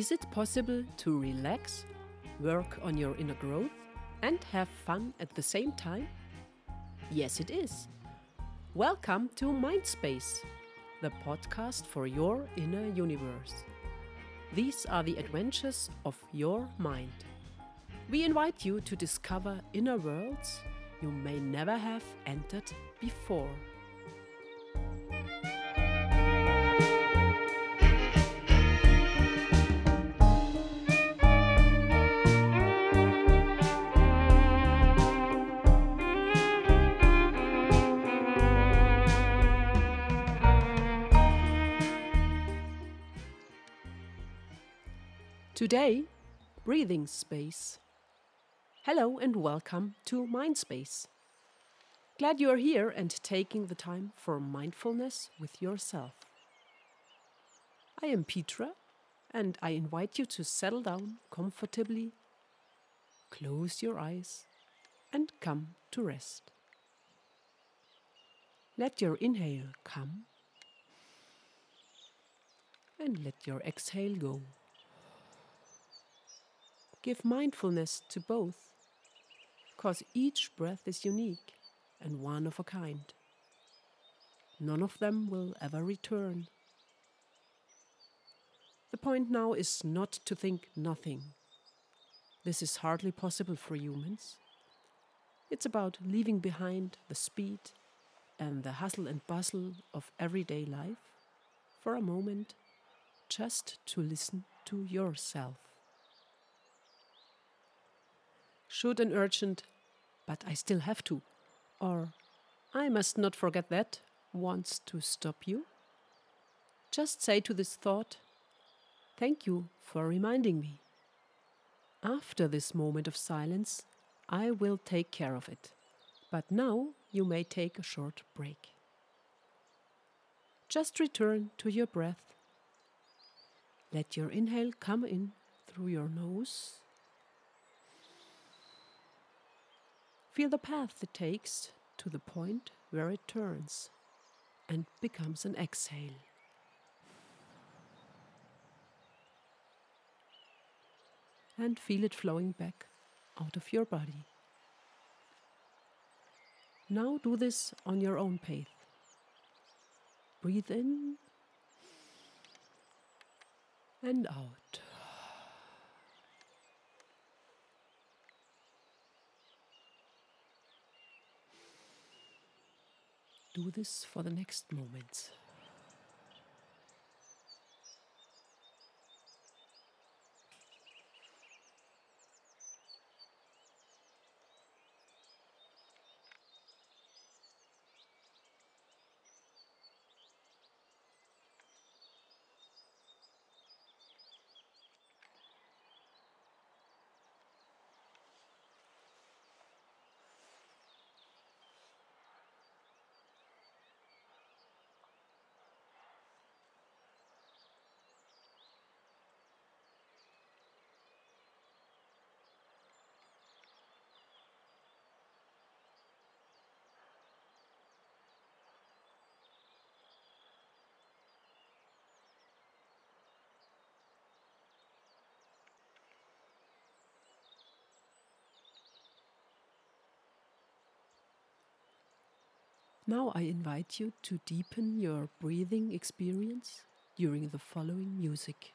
Is it possible to relax, work on your inner growth, and have fun at the same time? Yes, it is. Welcome to Mindspace, the podcast for your inner universe. These are the adventures of your mind. We invite you to discover inner worlds you may never have entered before. Today, breathing space. Hello and welcome to Mindspace. Glad you are here and taking the time for mindfulness with yourself. I am Petra and I invite you to settle down comfortably, close your eyes, and come to rest. Let your inhale come and let your exhale go. Give mindfulness to both, because each breath is unique and one of a kind. None of them will ever return. The point now is not to think nothing. This is hardly possible for humans. It's about leaving behind the speed and the hustle and bustle of everyday life for a moment just to listen to yourself. Should an urgent, but I still have to, or I must not forget that, wants to stop you? Just say to this thought, Thank you for reminding me. After this moment of silence, I will take care of it. But now you may take a short break. Just return to your breath. Let your inhale come in through your nose Feel the path it takes to the point where it turns and becomes an exhale. And feel it flowing back out of your body. Now do this on your own pace. Breathe in and out. Do this for the next moments. Now I invite you to deepen your breathing experience during the following music.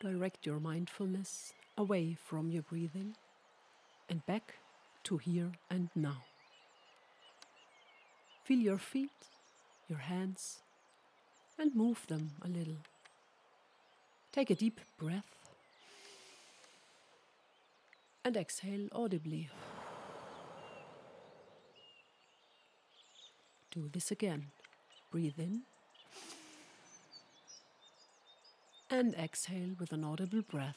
Direct your mindfulness away from your breathing and back to here and now. Feel your feet, your hands, and move them a little. Take a deep breath and exhale audibly. Do this again. Breathe in and exhale with an audible breath.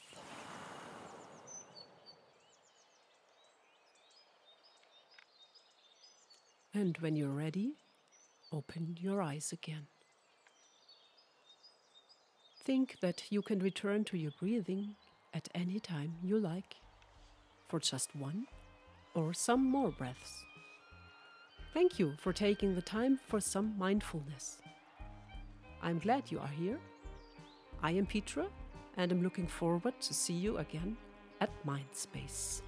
And when you're ready, open your eyes again. Think that you can return to your breathing at any time you like for just one or some more breaths. Thank you for taking the time for some mindfulness. I'm glad you are here. I am Petra and I'm looking forward to see you again at Mindspace.